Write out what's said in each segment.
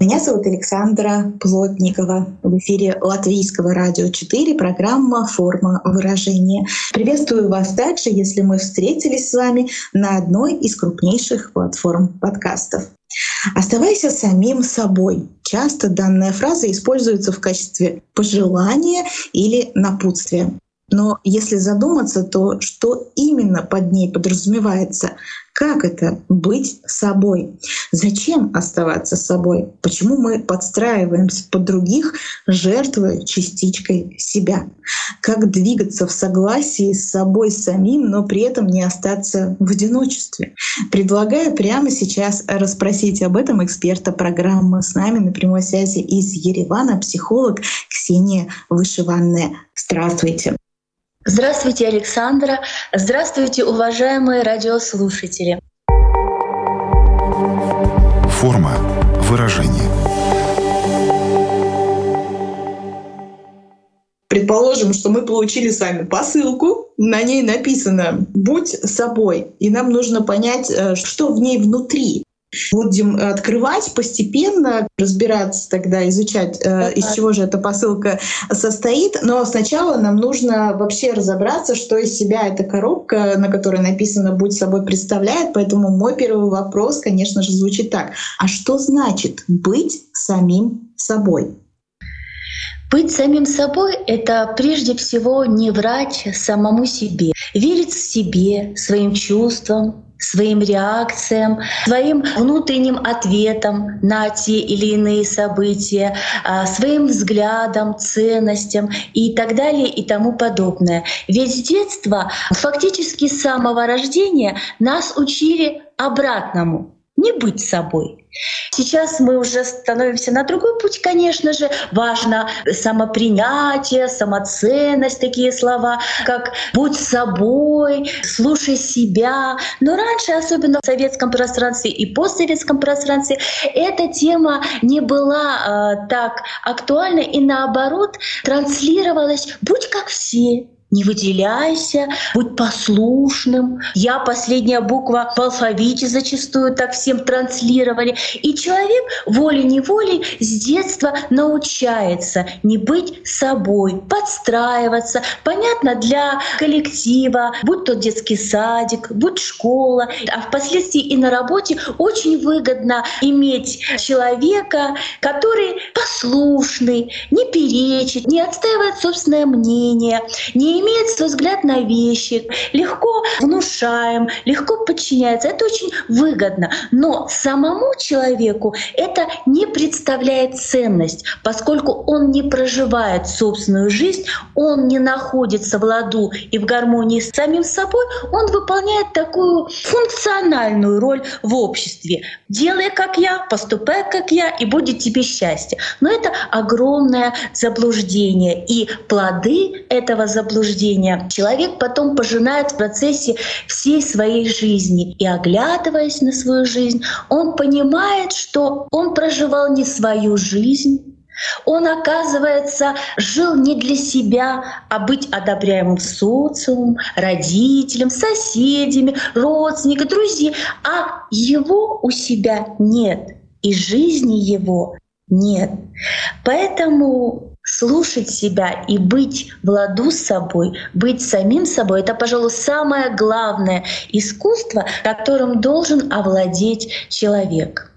Меня зовут Александра Плотникова. В эфире Латвийского радио 4 программа «Форма выражения». Приветствую вас также, если мы встретились с вами на одной из крупнейших платформ подкастов. Оставайся самим собой. Часто данная фраза используется в качестве пожелания или напутствия. Но если задуматься, то что именно под ней подразумевается? Как это быть собой? Зачем оставаться собой? Почему мы подстраиваемся под других, жертвуя частичкой себя? Как двигаться в согласии с собой самим, но при этом не остаться в одиночестве? Предлагаю прямо сейчас расспросить об этом эксперта программы. С нами на прямой связи из Еревана психолог Ксения Вышиванная. Здравствуйте. Здравствуйте, Александра. Здравствуйте, уважаемые радиослушатели. Форма выражения. Предположим, что мы получили с вами посылку, на ней написано «Будь собой», и нам нужно понять, э, что в ней внутри. Будем открывать постепенно, разбираться тогда, изучать, э, из чего же эта посылка состоит. Но сначала нам нужно вообще разобраться, что из себя эта коробка, на которой написано «Будь собой» представляет. Поэтому мой первый вопрос, конечно же, звучит так. А что значит быть самим собой? Быть самим собой — это прежде всего не врать самому себе, верить в себе, своим чувствам, своим реакциям, своим внутренним ответам на те или иные события, а, своим взглядам, ценностям и так далее и тому подобное. Ведь с детства, фактически с самого рождения, нас учили обратному — не быть собой. Сейчас мы уже становимся на другой путь, конечно же. Важно самопринятие, самоценность, такие слова, как «будь собой», «слушай себя». Но раньше, особенно в советском пространстве и постсоветском пространстве, эта тема не была э, так актуальна и наоборот транслировалась «будь как все», не выделяйся, будь послушным. Я последняя буква в алфавите зачастую так всем транслировали. И человек волей-неволей с детства научается не быть собой, подстраиваться. Понятно, для коллектива, будь то детский садик, будь школа, а впоследствии и на работе очень выгодно иметь человека, который послушный, не перечит, не отстаивает собственное мнение, не имеет свой взгляд на вещи, легко внушаем, легко подчиняется. Это очень выгодно. Но самому человеку это не представляет ценность, поскольку он не проживает собственную жизнь, он не находится в ладу и в гармонии с самим собой, он выполняет такую функциональную роль в обществе. Делай как я, поступай как я, и будет тебе счастье. Но это огромное заблуждение. И плоды этого заблуждения заблуждения, человек потом пожинает в процессе всей своей жизни. И оглядываясь на свою жизнь, он понимает, что он проживал не свою жизнь, он, оказывается, жил не для себя, а быть одобряемым социумом, родителям, соседями, родственниками, друзьями, а его у себя нет, и жизни его нет. Поэтому слушать себя и быть в ладу с собой, быть самим собой — это, пожалуй, самое главное искусство, которым должен овладеть человек.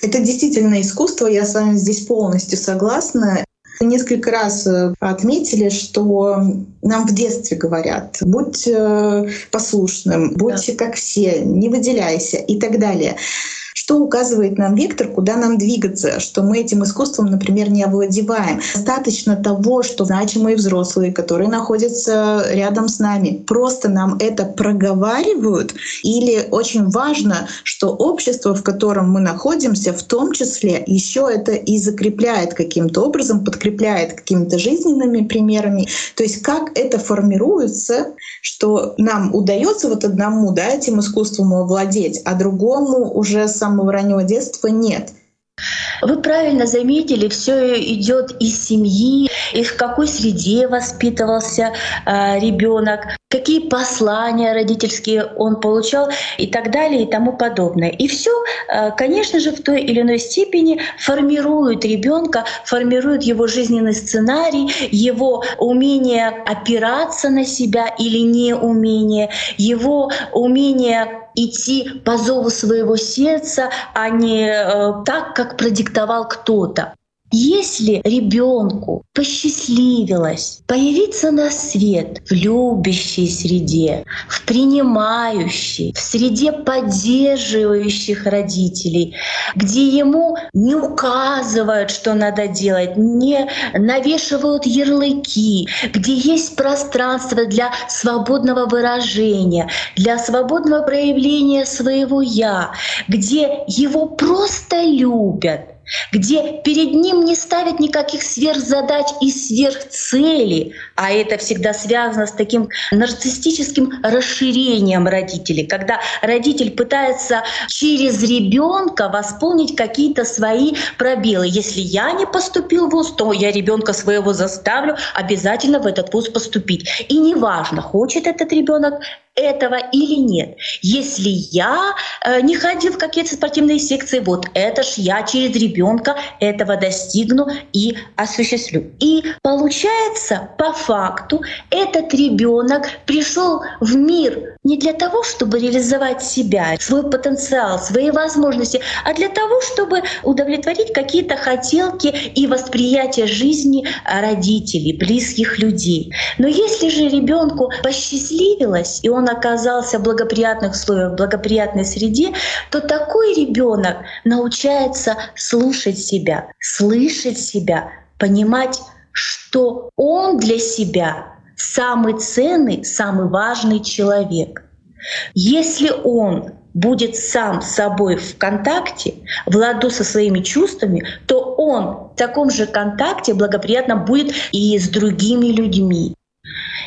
Это действительно искусство, я с вами здесь полностью согласна. Несколько раз э, отметили, что нам в детстве говорят, будь э, послушным, будь да. как все, не выделяйся и так далее. Что указывает нам вектор, куда нам двигаться, что мы этим искусством, например, не овладеваем. Достаточно того, что значимые взрослые, которые находятся рядом с нами, просто нам это проговаривают, или очень важно, что общество, в котором мы находимся, в том числе еще это и закрепляет каким-то образом, подкрепляет какими-то жизненными примерами. То есть как это формируется, что нам удается вот одному да, этим искусством овладеть, а другому уже с самого раннего детства нет. Вы правильно заметили, все идет из семьи, и в какой среде воспитывался э, ребенок, какие послания родительские он получал и так далее и тому подобное. И все, э, конечно же, в той или иной степени формирует ребенка, формирует его жизненный сценарий, его умение опираться на себя или неумение, его умение идти по зову своего сердца, а не э, так, как продиктовал кто-то. Если ребенку посчастливилось появиться на свет в любящей среде, в принимающей, в среде поддерживающих родителей, где ему не указывают, что надо делать, не навешивают ярлыки, где есть пространство для свободного выражения, для свободного проявления своего «я», где его просто любят, где перед ним не ставят никаких сверхзадач и сверхцелей, а это всегда связано с таким нарциссическим расширением родителей, когда родитель пытается через ребенка восполнить какие-то свои пробелы. Если я не поступил в ВУЗ, то я ребенка своего заставлю обязательно в этот ВУЗ поступить. И неважно, хочет этот ребенок этого или нет. Если я э, не ходил в какие-то спортивные секции, вот это ж я через ребенка этого достигну и осуществлю. И получается, по факту, этот ребенок пришел в мир не для того, чтобы реализовать себя, свой потенциал, свои возможности, а для того, чтобы удовлетворить какие-то хотелки и восприятие жизни родителей, близких людей. Но если же ребенку посчастливилось, и он оказался в благоприятных условиях, в благоприятной среде, то такой ребенок научается слушать себя, слышать себя, понимать, что он для себя самый ценный, самый важный человек. Если он будет сам с собой в контакте, в ладу со своими чувствами, то он в таком же контакте благоприятно будет и с другими людьми.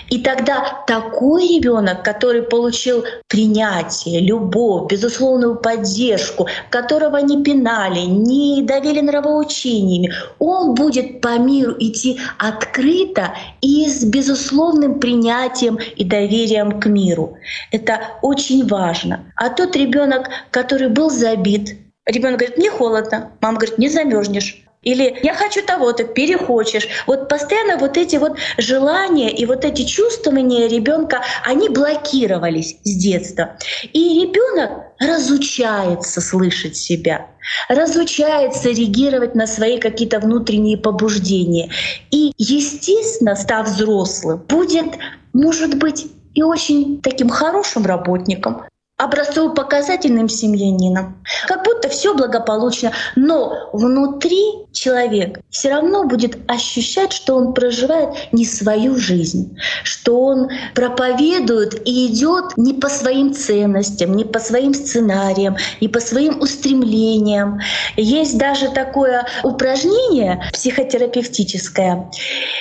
И тогда такой ребенок, который получил принятие, любовь, безусловную поддержку, которого не пинали, не давили нравоучениями, он будет по миру идти открыто и с безусловным принятием и доверием к миру. Это очень важно. А тот ребенок, который был забит, ребенок говорит, мне холодно, мама говорит, не замерзнешь. Или я хочу того-то, перехочешь. Вот постоянно вот эти вот желания и вот эти чувствования ребенка, они блокировались с детства. И ребенок разучается слышать себя, разучается реагировать на свои какие-то внутренние побуждения. И, естественно, став взрослым, будет, может быть, и очень таким хорошим работником, образцово-показательным семьянином. Как будто все благополучно, но внутри человек все равно будет ощущать, что он проживает не свою жизнь, что он проповедует и идет не по своим ценностям, не по своим сценариям, не по своим устремлениям. Есть даже такое упражнение психотерапевтическое,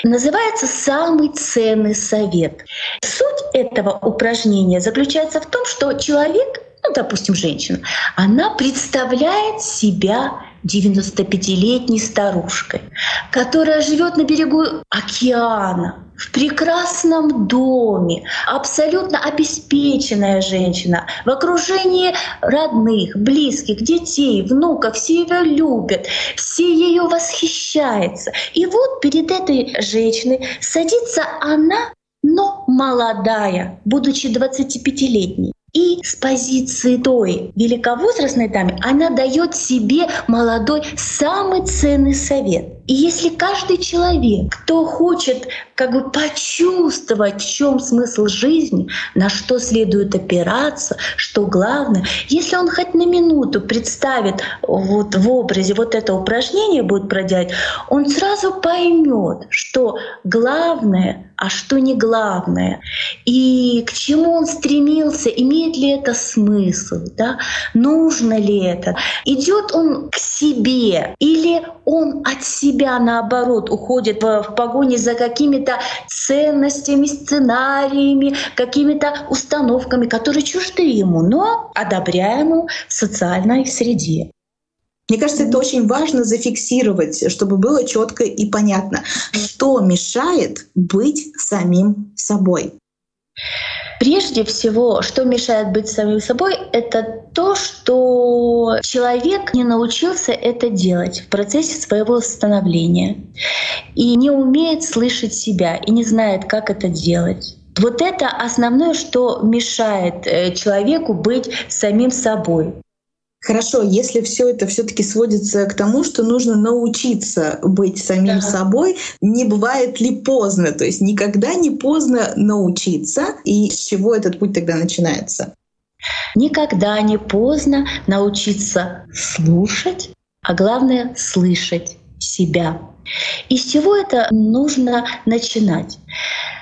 называется «Самый ценный совет». Суть этого упражнения заключается в том, что человек ну, допустим, женщина, она представляет себя 95-летней старушкой, которая живет на берегу океана, в прекрасном доме, абсолютно обеспеченная женщина, в окружении родных, близких, детей, внуков, все ее любят, все ее восхищаются. И вот перед этой женщиной садится она, но молодая, будучи 25-летней. И с позиции той великовозрастной дамы она дает себе молодой самый ценный совет. И если каждый человек, кто хочет как бы почувствовать, в чем смысл жизни, на что следует опираться, что главное. Если он хоть на минуту представит вот в образе вот это упражнение будет проделать, он сразу поймет, что главное а что не главное, и к чему он стремился, имеет ли это смысл, да? нужно ли это, идет он к себе или он от себя наоборот уходит в, в погоне за какими-то ценностями, сценариями, какими-то установками, которые чужды ему, но одобряемы в социальной среде. Мне кажется, это очень важно зафиксировать, чтобы было четко и понятно, что мешает быть самим собой. Прежде всего, что мешает быть самим собой, это то, что человек не научился это делать в процессе своего становления и не умеет слышать себя и не знает, как это делать. Вот это основное, что мешает э, человеку быть самим собой. Хорошо, если все это все-таки сводится к тому, что нужно научиться быть самим да. собой, не бывает ли поздно? То есть никогда не поздно научиться, и с чего этот путь тогда начинается? Никогда не поздно научиться слушать, а главное слышать себя. И с чего это нужно начинать?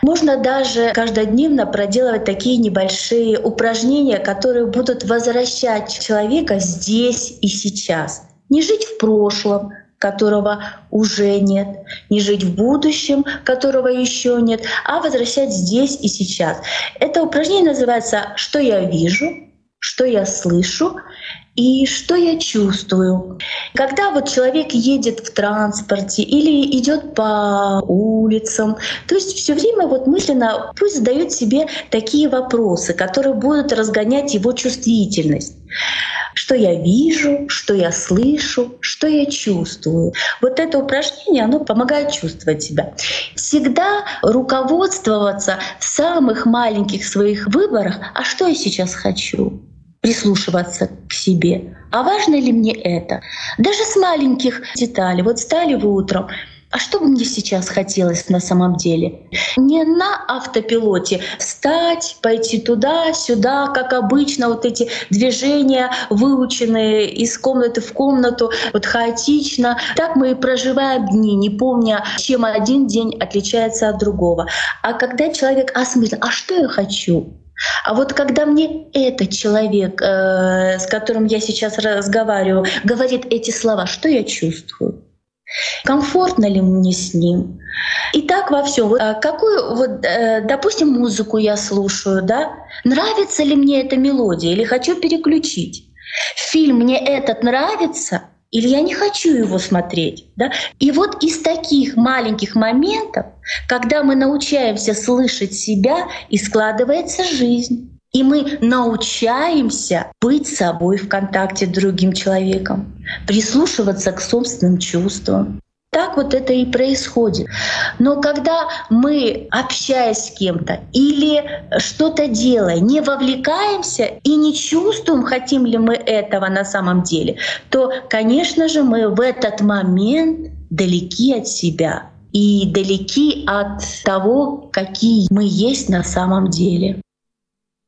Можно даже каждодневно проделывать такие небольшие упражнения, которые будут возвращать человека здесь и сейчас. Не жить в прошлом, которого уже нет, не жить в будущем, которого еще нет, а возвращать здесь и сейчас. Это упражнение называется «Что я вижу?», «Что я слышу?» и что я чувствую. Когда вот человек едет в транспорте или идет по улицам, то есть все время вот мысленно пусть задает себе такие вопросы, которые будут разгонять его чувствительность. Что я вижу, что я слышу, что я чувствую. Вот это упражнение, оно помогает чувствовать себя. Всегда руководствоваться в самых маленьких своих выборах, а что я сейчас хочу, прислушиваться к себе. А важно ли мне это? Даже с маленьких деталей. Вот стали вы утром, а что бы мне сейчас хотелось на самом деле? Не на автопилоте встать, пойти туда, сюда, как обычно, вот эти движения, выученные из комнаты в комнату, вот хаотично. Так мы и проживаем дни, не помня, чем один день отличается от другого. А когда человек осмыслит, а что я хочу? А вот когда мне этот человек, э, с которым я сейчас разговариваю, говорит эти слова, что я чувствую? Комфортно ли мне с ним? И так во всем. Вот, а какую, вот, э, допустим, музыку я слушаю, да? Нравится ли мне эта мелодия или хочу переключить? Фильм мне этот нравится, или я не хочу его смотреть. Да? И вот из таких маленьких моментов, когда мы научаемся слышать себя, и складывается жизнь. И мы научаемся быть собой в контакте с другим человеком, прислушиваться к собственным чувствам. Так вот это и происходит. Но когда мы, общаясь с кем-то или что-то делая, не вовлекаемся и не чувствуем, хотим ли мы этого на самом деле, то, конечно же, мы в этот момент далеки от себя и далеки от того, какие мы есть на самом деле.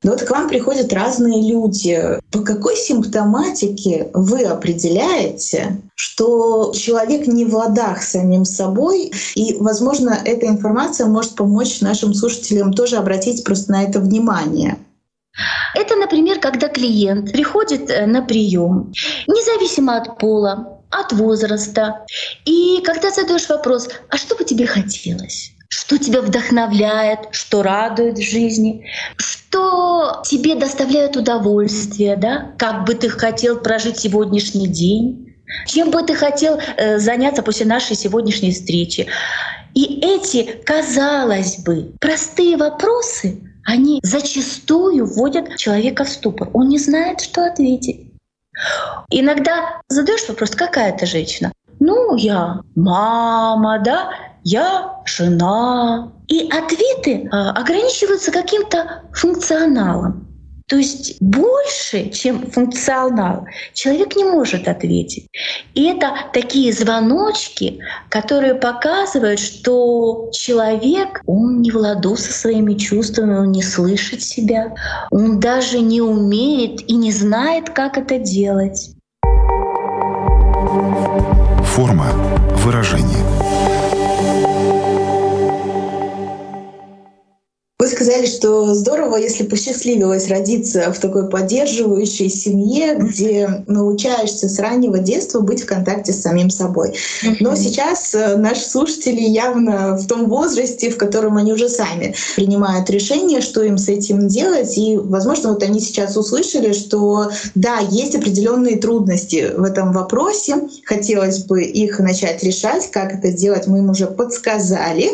Но вот к вам приходят разные люди. По какой симптоматике вы определяете, что человек не в ладах с самим собой? И, возможно, эта информация может помочь нашим слушателям тоже обратить просто на это внимание. Это, например, когда клиент приходит э, на прием, независимо от пола, от возраста. И когда задаешь вопрос, а что бы тебе хотелось? Что тебя вдохновляет, что радует в жизни, что тебе доставляет удовольствие, да? Как бы ты хотел прожить сегодняшний день, чем бы ты хотел э, заняться после нашей сегодняшней встречи. И эти, казалось бы, простые вопросы, они зачастую вводят человека в ступор. Он не знает, что ответить. Иногда задаешь вопрос, какая ты женщина? Ну, я мама, да, я жена. И ответы а, ограничиваются каким-то функционалом. То есть больше, чем функционал, человек не может ответить. И это такие звоночки, которые показывают, что человек, он не в ладу со своими чувствами, он не слышит себя, он даже не умеет и не знает, как это делать. Форма выражения. is что здорово, если посчастливилось родиться в такой поддерживающей семье, где научаешься с раннего детства быть в контакте с самим собой. Но сейчас э, наши слушатели явно в том возрасте, в котором они уже сами принимают решение, что им с этим делать. И, возможно, вот они сейчас услышали, что да, есть определенные трудности в этом вопросе. Хотелось бы их начать решать. Как это делать, мы им уже подсказали.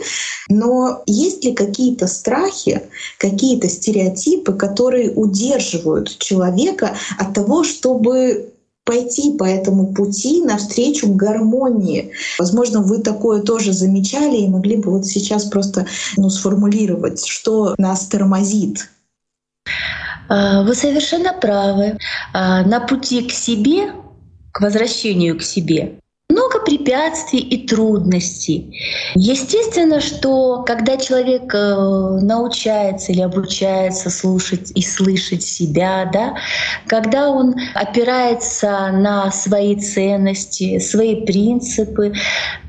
Но есть ли какие-то страхи, какие-то стереотипы, которые удерживают человека от того, чтобы пойти по этому пути навстречу гармонии. Возможно, вы такое тоже замечали и могли бы вот сейчас просто ну, сформулировать, что нас тормозит. А, вы совершенно правы. А, на пути к себе, к возвращению к себе, много препятствий и трудностей. Естественно, что когда человек э, научается или обучается слушать и слышать себя, да, когда он опирается на свои ценности, свои принципы,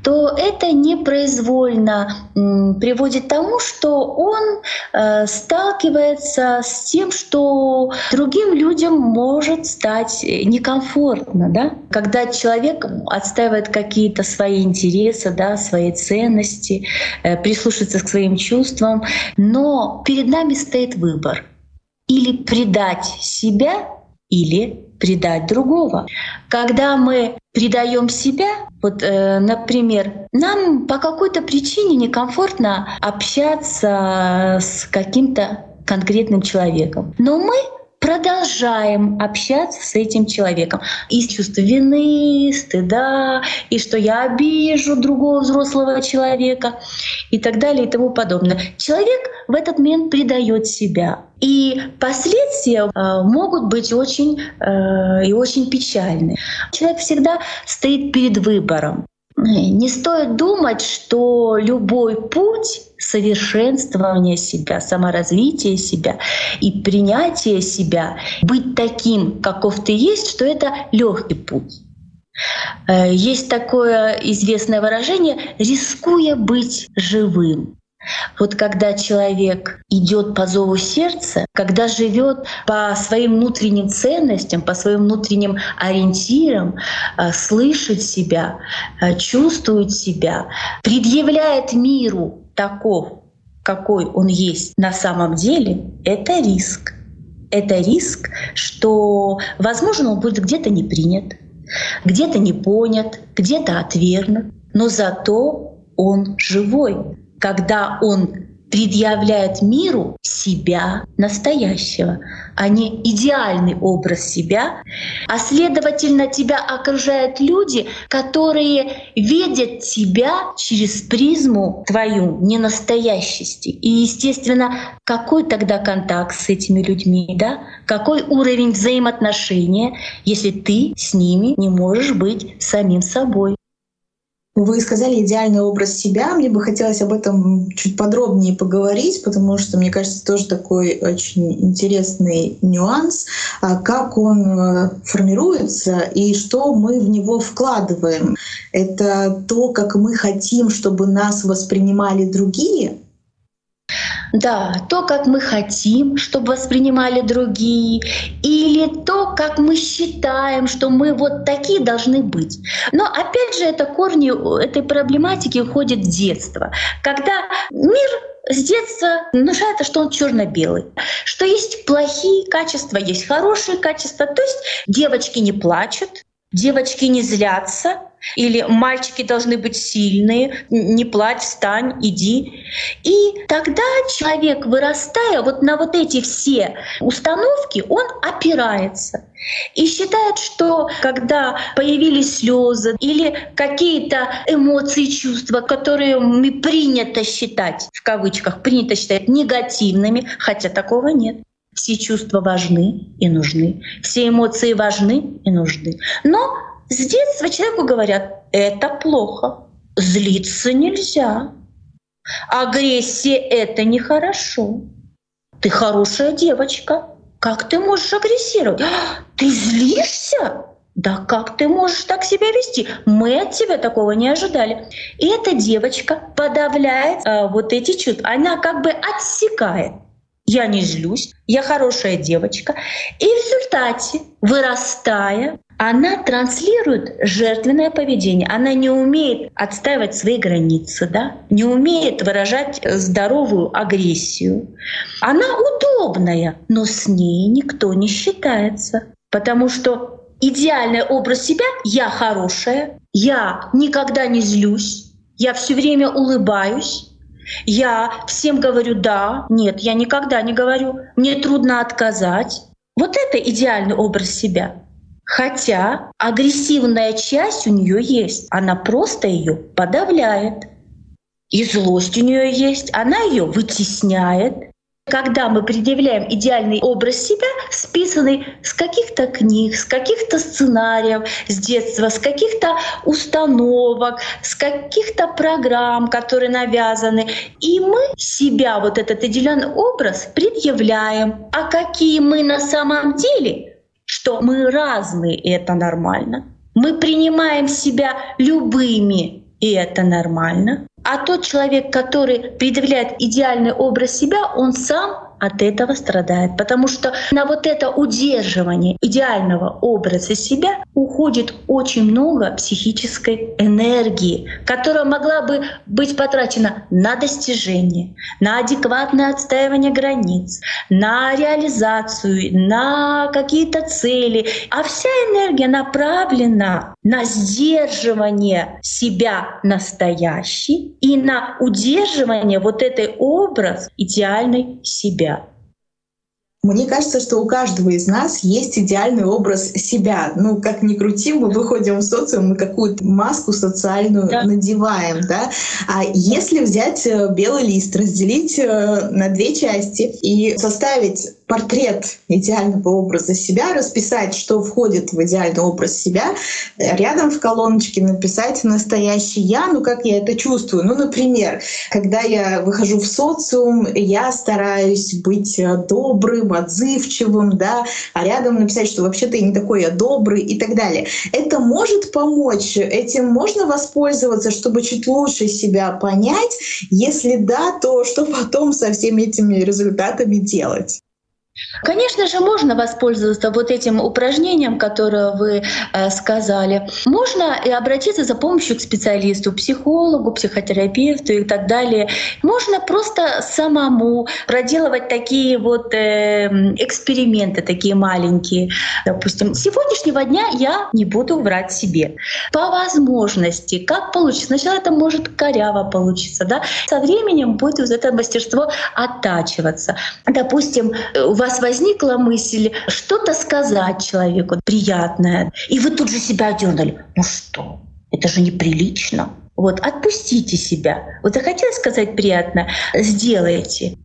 то это непроизвольно приводит к тому, что он э, сталкивается с тем, что другим людям может стать некомфортно. Да? Когда человек отстаивает какие-то свои интересы, да, свои ценности, э, прислушивается к своим чувствам, но перед нами стоит выбор. Или предать себя, или предать другого. Когда мы предаем себя, вот, э, например, нам по какой-то причине некомфортно общаться с каким-то конкретным человеком, но мы продолжаем общаться с этим человеком. Из чувства вины, стыда, и что я обижу другого взрослого человека и так далее и тому подобное. Человек в этот момент предает себя. И последствия э, могут быть очень э, и очень печальны. Человек всегда стоит перед выбором. Не стоит думать, что любой путь совершенствования себя, саморазвития себя и принятия себя, быть таким, каков ты есть, что это легкий путь. Э, есть такое известное выражение «рискуя быть живым». Вот когда человек идет по зову сердца, когда живет по своим внутренним ценностям, по своим внутренним ориентирам, э, слышит себя, э, чувствует себя, предъявляет миру таков, какой он есть на самом деле, это риск. Это риск, что, возможно, он будет где-то не принят, где-то не понят, где-то отвергнут, но зато он живой. Когда он предъявляет миру себя настоящего, а не идеальный образ себя, а следовательно тебя окружают люди, которые видят тебя через призму твою ненастоящести. И, естественно, какой тогда контакт с этими людьми, да? Какой уровень взаимоотношения, если ты с ними не можешь быть самим собой? Вы сказали идеальный образ себя. Мне бы хотелось об этом чуть подробнее поговорить, потому что, мне кажется, тоже такой очень интересный нюанс, а как он э, формируется и что мы в него вкладываем. Это то, как мы хотим, чтобы нас воспринимали другие — да, то, как мы хотим, чтобы воспринимали другие, или то, как мы считаем, что мы вот такие должны быть. Но опять же, это корни этой проблематики уходят в детство, когда мир с детства внушается, что он черно-белый, что есть плохие качества, есть хорошие качества. То есть девочки не плачут, девочки не злятся, или мальчики должны быть сильные, не плачь, встань, иди. И тогда человек, вырастая вот на вот эти все установки, он опирается. И считает, что когда появились слезы или какие-то эмоции, чувства, которые принято считать, в кавычках, принято считать негативными, хотя такого нет. Все чувства важны и нужны, все эмоции важны и нужны. Но с детства человеку говорят, это плохо, злиться нельзя, агрессия — это нехорошо. Ты хорошая девочка, как ты можешь агрессировать? Ты злишься? Да как ты можешь так себя вести? Мы от тебя такого не ожидали. И эта девочка подавляет э, вот эти чувства. Она как бы отсекает. Я не злюсь, я хорошая девочка. И в результате, вырастая, она транслирует жертвенное поведение. Она не умеет отстаивать свои границы, да? не умеет выражать здоровую агрессию. Она удобная, но с ней никто не считается. Потому что идеальный образ себя — я хорошая, я никогда не злюсь, я все время улыбаюсь, я всем говорю «да», «нет», я никогда не говорю, мне трудно отказать. Вот это идеальный образ себя. Хотя агрессивная часть у нее есть, она просто ее подавляет. И злость у нее есть, она ее вытесняет. Когда мы предъявляем идеальный образ себя, списанный с каких-то книг, с каких-то сценариев с детства, с каких-то установок, с каких-то программ, которые навязаны, и мы себя, вот этот идеальный образ, предъявляем. А какие мы на самом деле, что мы разные, и это нормально. Мы принимаем себя любыми, и это нормально. А тот человек, который предъявляет идеальный образ себя, он сам от этого страдает, потому что на вот это удерживание идеального образа себя уходит очень много психической энергии, которая могла бы быть потрачена на достижение, на адекватное отстаивание границ, на реализацию, на какие-то цели. А вся энергия направлена на сдерживание себя настоящей и на удерживание вот этой образ идеальной себя. Мне кажется, что у каждого из нас есть идеальный образ себя. Ну, как ни крути, мы выходим в социум, мы какую-то маску социальную да. надеваем, да. А если взять э, белый лист, разделить э, на две части и составить портрет идеального образа себя, расписать, что входит в идеальный образ себя, рядом в колоночке написать настоящий я, ну как я это чувствую. Ну, например, когда я выхожу в социум, я стараюсь быть добрым, отзывчивым, да, а рядом написать, что вообще-то я не такой я добрый и так далее. Это может помочь, этим можно воспользоваться, чтобы чуть лучше себя понять. Если да, то что потом со всеми этими результатами делать? Конечно же, можно воспользоваться вот этим упражнением, которое вы э, сказали. Можно и обратиться за помощью к специалисту, психологу, психотерапевту и так далее. Можно просто самому проделывать такие вот э, эксперименты, такие маленькие. Допустим, сегодняшнего дня я не буду врать себе. По возможности, как получится. Сначала это может коряво получиться, да. Со временем будет вот это мастерство оттачиваться. Допустим, у вас возникла мысль что-то сказать человеку приятное, и вы тут же себя дернули. Ну что, это же неприлично. Вот, отпустите себя. Вот захотелось сказать приятно, сделайте.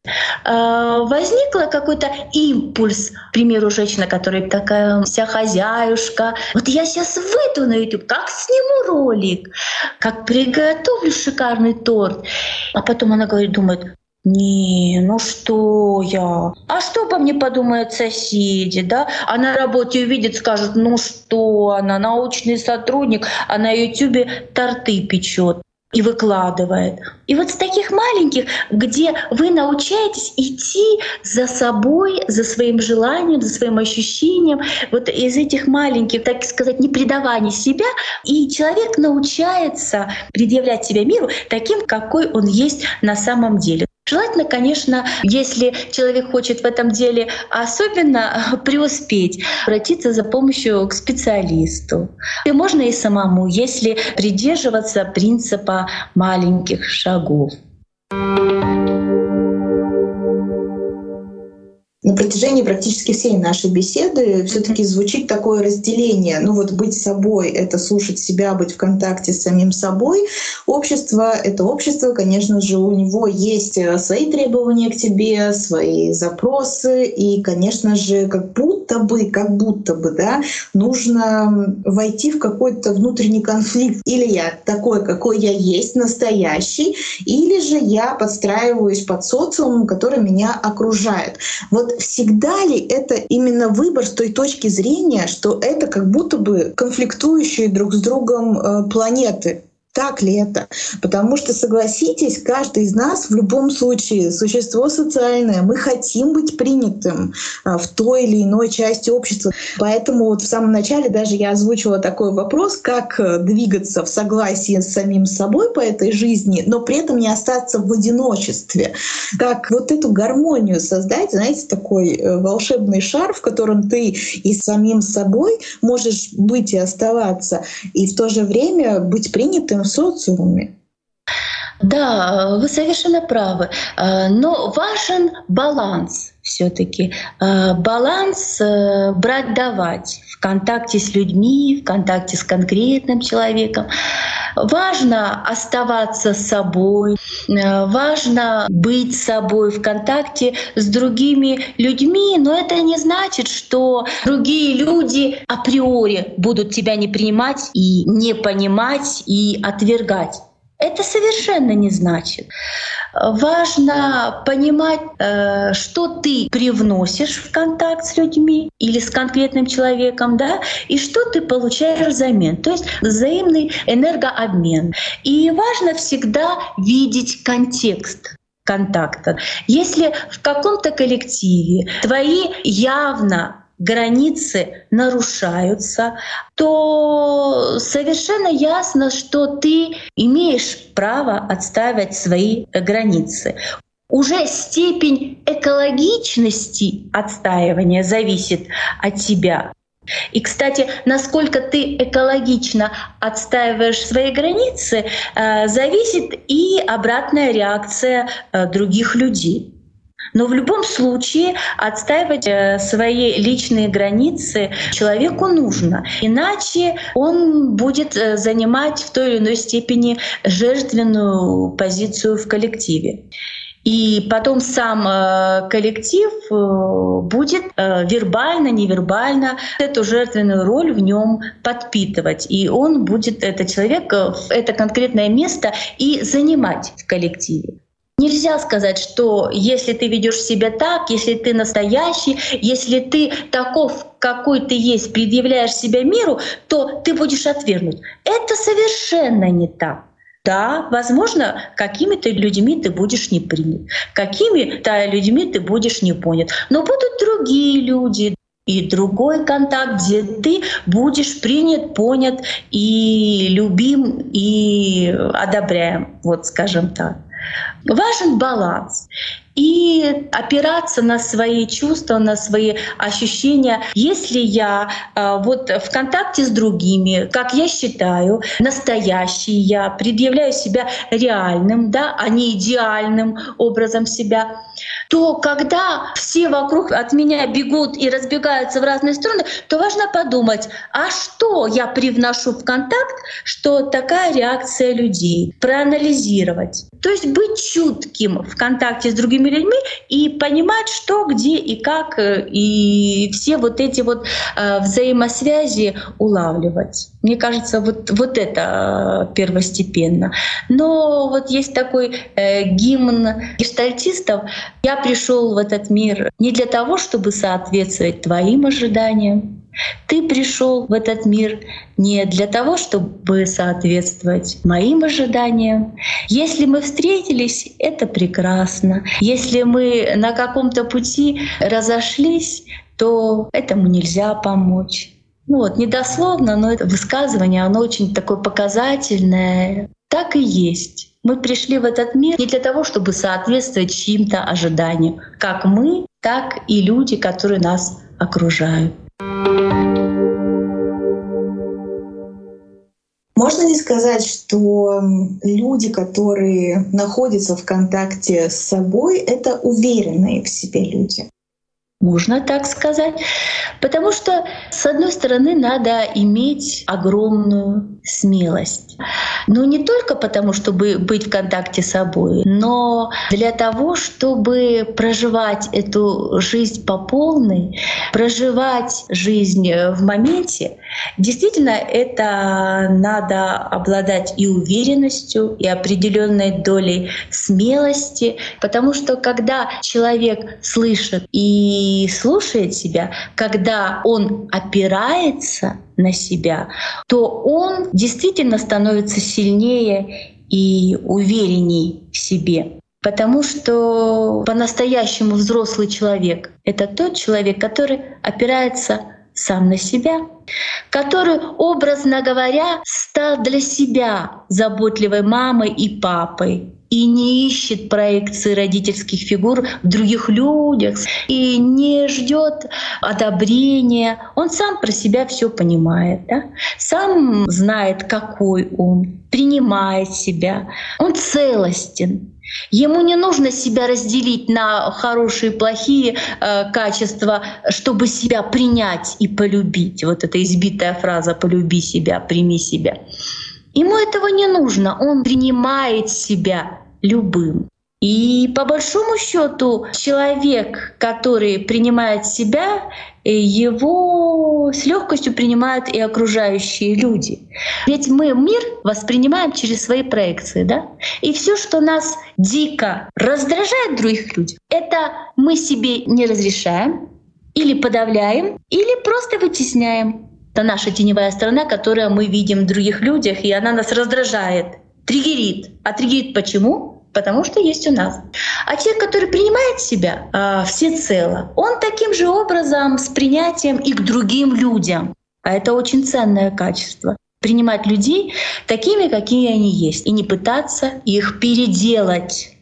А, возникла какой-то импульс, к примеру, женщина, которая такая вся хозяюшка. Вот я сейчас выйду на YouTube, как сниму ролик, как приготовлю шикарный торт. А потом она говорит, думает, не, ну что я? А что обо мне подумают соседи, да? А на работе увидит, скажут, ну что она, научный сотрудник, а на Ютубе торты печет и выкладывает. И вот с таких маленьких, где вы научаетесь идти за собой, за своим желанием, за своим ощущением, вот из этих маленьких, так сказать, не предаваний себя, и человек научается предъявлять себя миру таким, какой он есть на самом деле. Желательно, конечно, если человек хочет в этом деле особенно преуспеть, обратиться за помощью к специалисту. И можно и самому, если придерживаться принципа маленьких шагов. Протяжении практически всей нашей беседы все-таки звучит такое разделение. Ну вот быть собой — это слушать себя, быть в контакте с самим собой. Общество — это общество, конечно же, у него есть э, свои требования к тебе, свои запросы, и, конечно же, как будто бы, как будто бы, да, нужно войти в какой-то внутренний конфликт. Или я такой, какой я есть, настоящий, или же я подстраиваюсь под социум, который меня окружает. Вот всегда ли это именно выбор с той точки зрения, что это как будто бы конфликтующие друг с другом э, планеты? Так ли это? Потому что, согласитесь, каждый из нас в любом случае существо социальное. Мы хотим быть принятым а, в той или иной части общества. Поэтому вот в самом начале даже я озвучила такой вопрос, как э, двигаться в согласии с самим собой по этой жизни, но при этом не остаться в одиночестве. Как вот эту гармонию создать, знаете, такой э, волшебный шар, в котором ты и самим собой можешь быть и оставаться, и в то же время быть принятым социуме. Да, вы совершенно правы. Э, но важен баланс все-таки. Э, баланс э, брать-давать в контакте с людьми, в контакте с конкретным человеком. Важно оставаться собой, важно быть собой в контакте с другими людьми, но это не значит, что другие люди априори будут тебя не принимать и не понимать и отвергать. Это совершенно не значит. Важно понимать, э, что ты привносишь в контакт с людьми или с конкретным человеком, да, и что ты получаешь взамен. То есть взаимный энергообмен. И важно всегда видеть контекст контакта. Если в каком-то коллективе твои явно границы нарушаются, то совершенно ясно, что ты имеешь право отстаивать свои границы. Уже степень экологичности отстаивания зависит от тебя. И, кстати, насколько ты экологично отстаиваешь свои границы, э, зависит и обратная реакция э, других людей. Но в любом случае отстаивать э, свои личные границы человеку нужно. Иначе он будет э, занимать в той или иной степени жертвенную позицию в коллективе. И потом сам э, коллектив будет вербально, невербально эту жертвенную роль в нем подпитывать. И он будет, этот человек, это конкретное место и занимать в коллективе. Нельзя сказать, что если ты ведешь себя так, если ты настоящий, если ты таков, какой ты есть, предъявляешь себя миру, то ты будешь отвергнут. Это совершенно не так. Да, возможно, какими-то людьми ты будешь не принят, какими-то людьми ты будешь не понят. Но будут другие люди, и другой контакт, где ты будешь принят, понят и любим, и одобряем, вот скажем так. Важен баланс и опираться на свои чувства, на свои ощущения. Если я э, вот в контакте с другими, как я считаю, настоящий я, предъявляю себя реальным, да, а не идеальным образом себя, то когда все вокруг от меня бегут и разбегаются в разные стороны, то важно подумать, а что я привношу в контакт, что такая реакция людей, проанализировать. То есть быть чутким в контакте с другими людьми и понимать, что, где и как, э, и все вот эти вот э, взаимосвязи улавливать. Мне кажется, вот, вот это э, первостепенно. Но вот есть такой э, гимн гештальтистов. Я пришел в этот мир не для того, чтобы соответствовать твоим ожиданиям, ты пришел в этот мир не для того, чтобы соответствовать моим ожиданиям. Если мы встретились, это прекрасно. Если мы на каком-то пути разошлись, то этому нельзя помочь. Ну вот, недословно, но это высказывание, оно очень такое показательное. Так и есть. Мы пришли в этот мир не для того, чтобы соответствовать чьим-то ожиданиям, как мы, так и люди, которые нас окружают. Можно ли сказать, что люди, которые находятся в контакте с собой, это уверенные в себе люди? Можно так сказать. Потому что, с одной стороны, надо иметь огромную смелость. Но не только потому, чтобы быть в контакте с собой, но для того, чтобы проживать эту жизнь по полной, проживать жизнь в моменте, действительно это надо обладать и уверенностью, и определенной долей смелости, потому что когда человек слышит и слушает себя, когда он опирается на себя, то он действительно становится сильнее и уверенней в себе. Потому что по-настоящему взрослый человек — это тот человек, который опирается сам на себя, который, образно говоря, стал для себя заботливой мамой и папой, и не ищет проекции родительских фигур в других людях и не ждет одобрения. Он сам про себя все понимает, да? сам знает, какой он, принимает себя, он целостен. Ему не нужно себя разделить на хорошие и плохие э, качества, чтобы себя принять и полюбить. Вот эта избитая фраза «полюби себя, прими себя». Ему этого не нужно, он принимает себя любым. И по большому счету человек, который принимает себя, его с легкостью принимают и окружающие люди. Ведь мы мир воспринимаем через свои проекции, да? И все, что нас дико раздражает других людях, это мы себе не разрешаем, или подавляем, или просто вытесняем. Это наша теневая сторона, которую мы видим в других людях, и она нас раздражает, триггерит. А триггерит почему? Потому что есть у нас. А человек, который принимает себя э, всецело, он таким же образом с принятием и к другим людям. А это очень ценное качество принимать людей такими, какие они есть, и не пытаться их переделать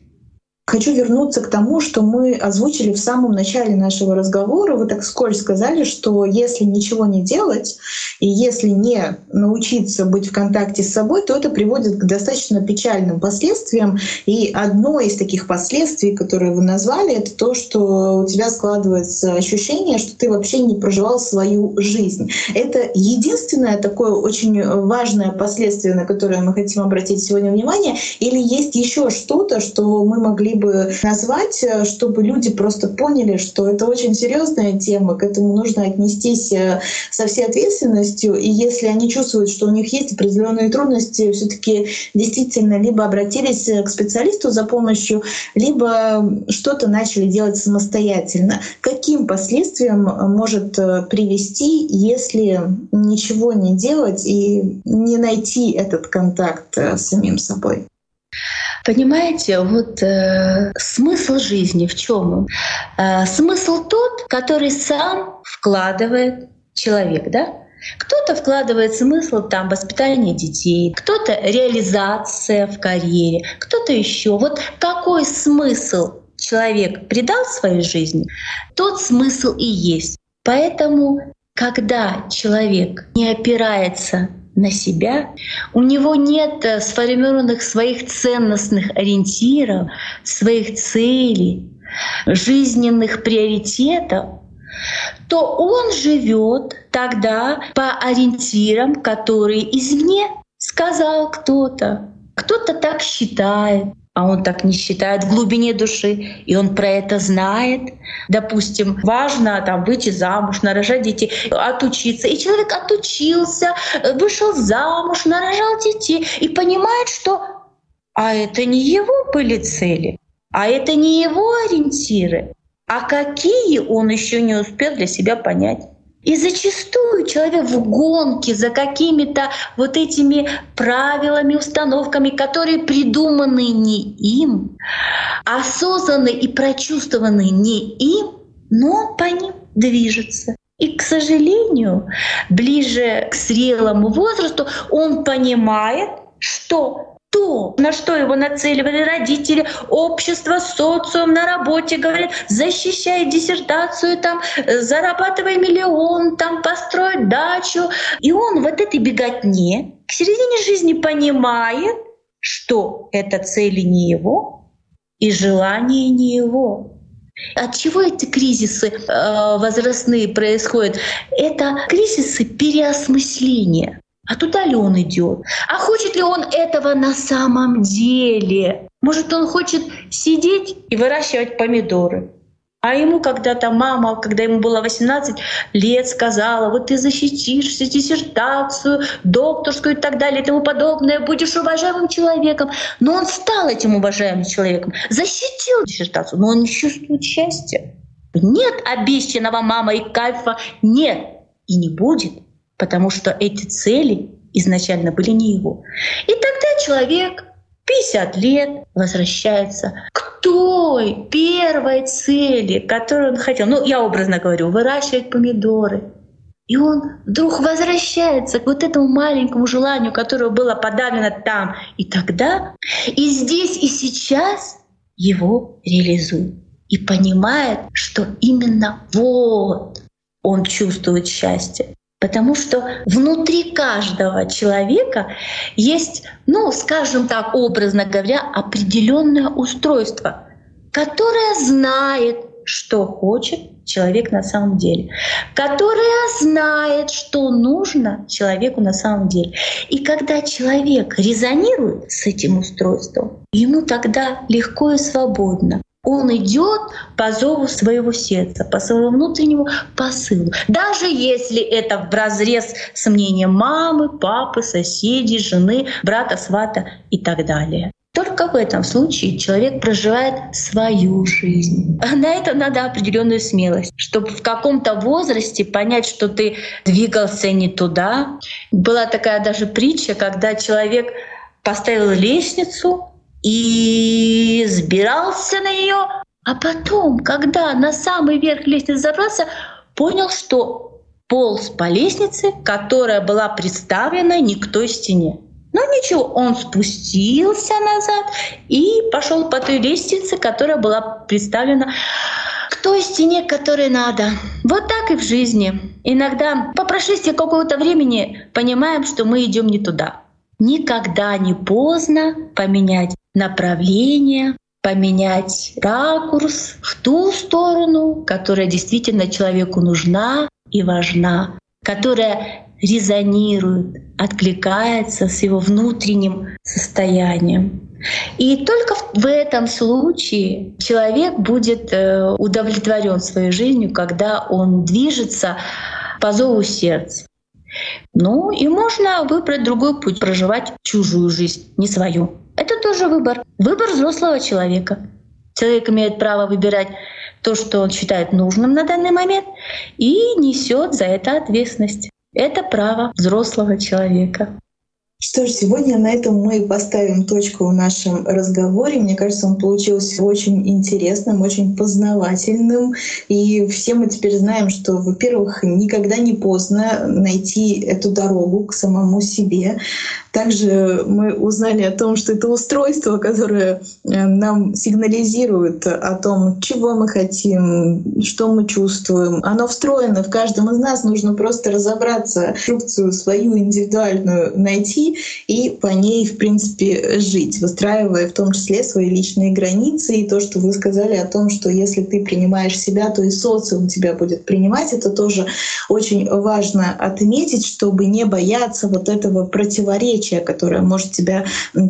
Хочу вернуться к тому, что мы озвучили в самом начале нашего разговора. Вы так скользко сказали, что если ничего не делать и если не научиться быть в контакте с собой, то это приводит к достаточно печальным последствиям. И одно из таких последствий, которые вы назвали, это то, что у тебя складывается ощущение, что ты вообще не проживал свою жизнь. Это единственное такое очень важное последствие, на которое мы хотим обратить сегодня внимание, или есть еще что-то, что мы могли бы назвать, э, чтобы люди просто поняли, что это очень серьезная тема, к этому нужно отнестись э, со всей ответственностью. И если они чувствуют, что у них есть определенные трудности, все-таки действительно либо обратились э, к специалисту за помощью, либо что-то начали делать самостоятельно. Каким последствиям может привести, если ничего не делать и не найти этот контакт с самим собой? Понимаете, вот э, смысл жизни в чем Э, смысл тот, который сам вкладывает человек, да? Кто-то вкладывает смысл там воспитание детей, кто-то реализация в карьере, кто-то еще. Вот какой смысл человек придал своей жизни, тот смысл и есть. Поэтому, когда человек не опирается на себя, у него нет э, сформированных своих ценностных ориентиров, своих целей, жизненных приоритетов, то он живет тогда по ориентирам, которые извне сказал кто-то. Кто-то так считает, а он так не считает в глубине души, и он про это знает. Допустим, важно там выйти замуж, нарожать детей, отучиться. И человек отучился, вышел замуж, нарожал детей и понимает, что а это не его были цели, а это не его ориентиры, а какие он еще не успел для себя понять. И зачастую человек в гонке за какими-то вот этими правилами, установками, которые придуманы не им, созданы и прочувствованы не им, но по ним движется. И, к сожалению, ближе к зрелому возрасту он понимает, что то, на что его нацеливали родители, общество, социум, на работе, говорят, защищай диссертацию, там, зарабатывай миллион, там, построить дачу. И он вот этой беготне к середине жизни понимает, что это цели не его и желание не его. От чего эти кризисы э, возрастные происходят? Это кризисы переосмысления. А туда ли он идет? А хочет ли он этого на самом деле? Может, он хочет сидеть и выращивать помидоры? А ему когда-то мама, когда ему было 18 лет, сказала, вот ты защитишься, диссертацию, докторскую и так далее и тому подобное, будешь уважаемым человеком. Но он стал этим уважаемым человеком, защитил диссертацию, но он не чувствует счастья. Нет обещанного мама и кайфа, нет и не будет, потому что эти цели изначально были не его. И тогда человек 50 лет возвращается к той первой цели, которую он хотел. Ну, я образно говорю, выращивать помидоры. И он вдруг возвращается к вот этому маленькому желанию, которое было подавлено там и тогда, и здесь и сейчас его реализует. И понимает, что именно вот он чувствует счастье. Потому что внутри каждого человека есть, ну, скажем так, образно говоря, определенное устройство, которое знает, что хочет человек на самом деле, которое знает, что нужно человеку на самом деле. И когда человек резонирует с этим устройством, ему тогда легко и свободно он идет по зову своего сердца, по своему внутреннему посылу. Даже если это в разрез с мнением мамы, папы, соседей, жены, брата, свата и так далее. Только в этом случае человек проживает свою жизнь. А на это надо определенную смелость, чтобы в каком-то возрасте понять, что ты двигался не туда. Была такая даже притча, когда человек поставил лестницу, и сбирался на нее, а потом, когда на самый верх лестницы забрался, понял, что полз по лестнице, которая была представлена не к той стене. Но ничего, он спустился назад и пошел по той лестнице, которая была представлена к той стене, которой надо. Вот так и в жизни. Иногда по прошествии какого-то времени понимаем, что мы идем не туда. Никогда не поздно поменять направление, поменять ракурс в ту сторону, которая действительно человеку нужна и важна, которая резонирует, откликается с его внутренним состоянием. И только в этом случае человек будет э, удовлетворен своей жизнью, когда он движется по зову сердца. Ну и можно выбрать другой путь, проживать чужую жизнь, не свою. Это тоже выбор. Выбор взрослого человека. Человек имеет право выбирать то, что он считает нужным на данный момент, и несет за это ответственность. Это право взрослого человека. Что ж, сегодня на этом мы поставим точку в нашем разговоре. Мне кажется, он получился очень интересным, очень познавательным. И все мы теперь знаем, что, во-первых, никогда не поздно найти эту дорогу к самому себе. Также мы узнали о том, что это устройство, которое э, нам сигнализирует о том, чего мы хотим, что мы чувствуем. Оно встроено в каждом из нас. Нужно просто разобраться, инструкцию свою индивидуальную найти и по ней, в принципе, жить, выстраивая в том числе свои личные границы. И то, что вы сказали о том, что если ты принимаешь себя, то и социум тебя будет принимать. Это тоже очень важно отметить, чтобы не бояться вот этого противоречия которое может тебя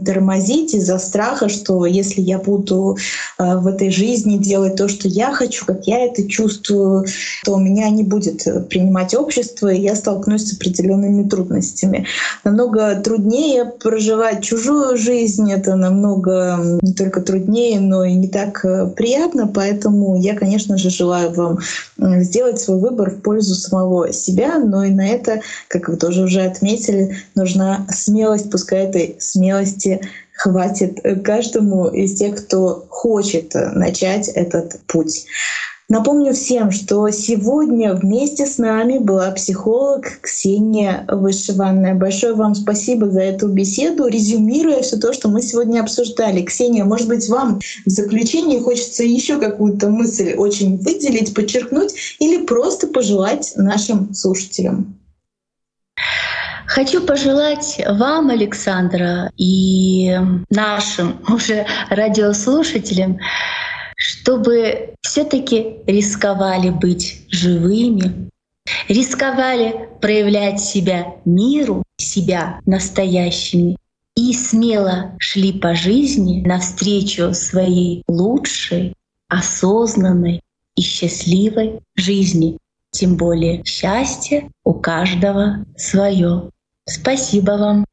тормозить из-за страха, что если я буду э, в этой жизни делать то, что я хочу, как я это чувствую, то меня не будет принимать общество, и я столкнусь с определенными трудностями. Намного труднее проживать чужую жизнь, это намного не только труднее, но и не так э, приятно, поэтому я, конечно же, желаю вам сделать свой выбор в пользу самого себя, но и на это, как вы тоже уже отметили, нужна смелость. Смелость, пускай этой смелости хватит каждому из тех, кто хочет начать этот путь. Напомню всем, что сегодня вместе с нами была психолог Ксения Вышиванная. Большое вам спасибо за эту беседу. Резюмируя все то, что мы сегодня обсуждали. Ксения, может быть, вам в заключение хочется еще какую-то мысль очень выделить, подчеркнуть или просто пожелать нашим слушателям? Хочу пожелать вам, Александра, и нашим уже радиослушателям, чтобы все-таки рисковали быть живыми, рисковали проявлять себя миру, себя настоящими и смело шли по жизни навстречу своей лучшей, осознанной и счастливой жизни. Тем более счастье у каждого свое. Спасибо вам.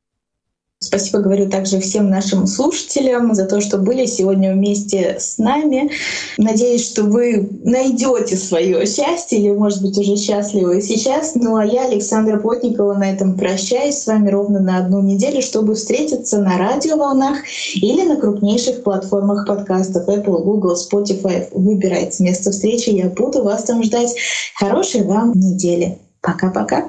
Спасибо говорю также всем нашим слушателям за то, что были сегодня вместе с нами. Надеюсь, что вы найдете свое счастье или, может быть, уже счастливы сейчас. Ну а я, Александра Плотникова, на этом прощаюсь с вами ровно на одну неделю, чтобы встретиться на радиоволнах или на крупнейших платформах подкастов Apple, Google, Spotify. Выбирайте место встречи, я буду вас там ждать. Хорошей вам недели. Пока-пока.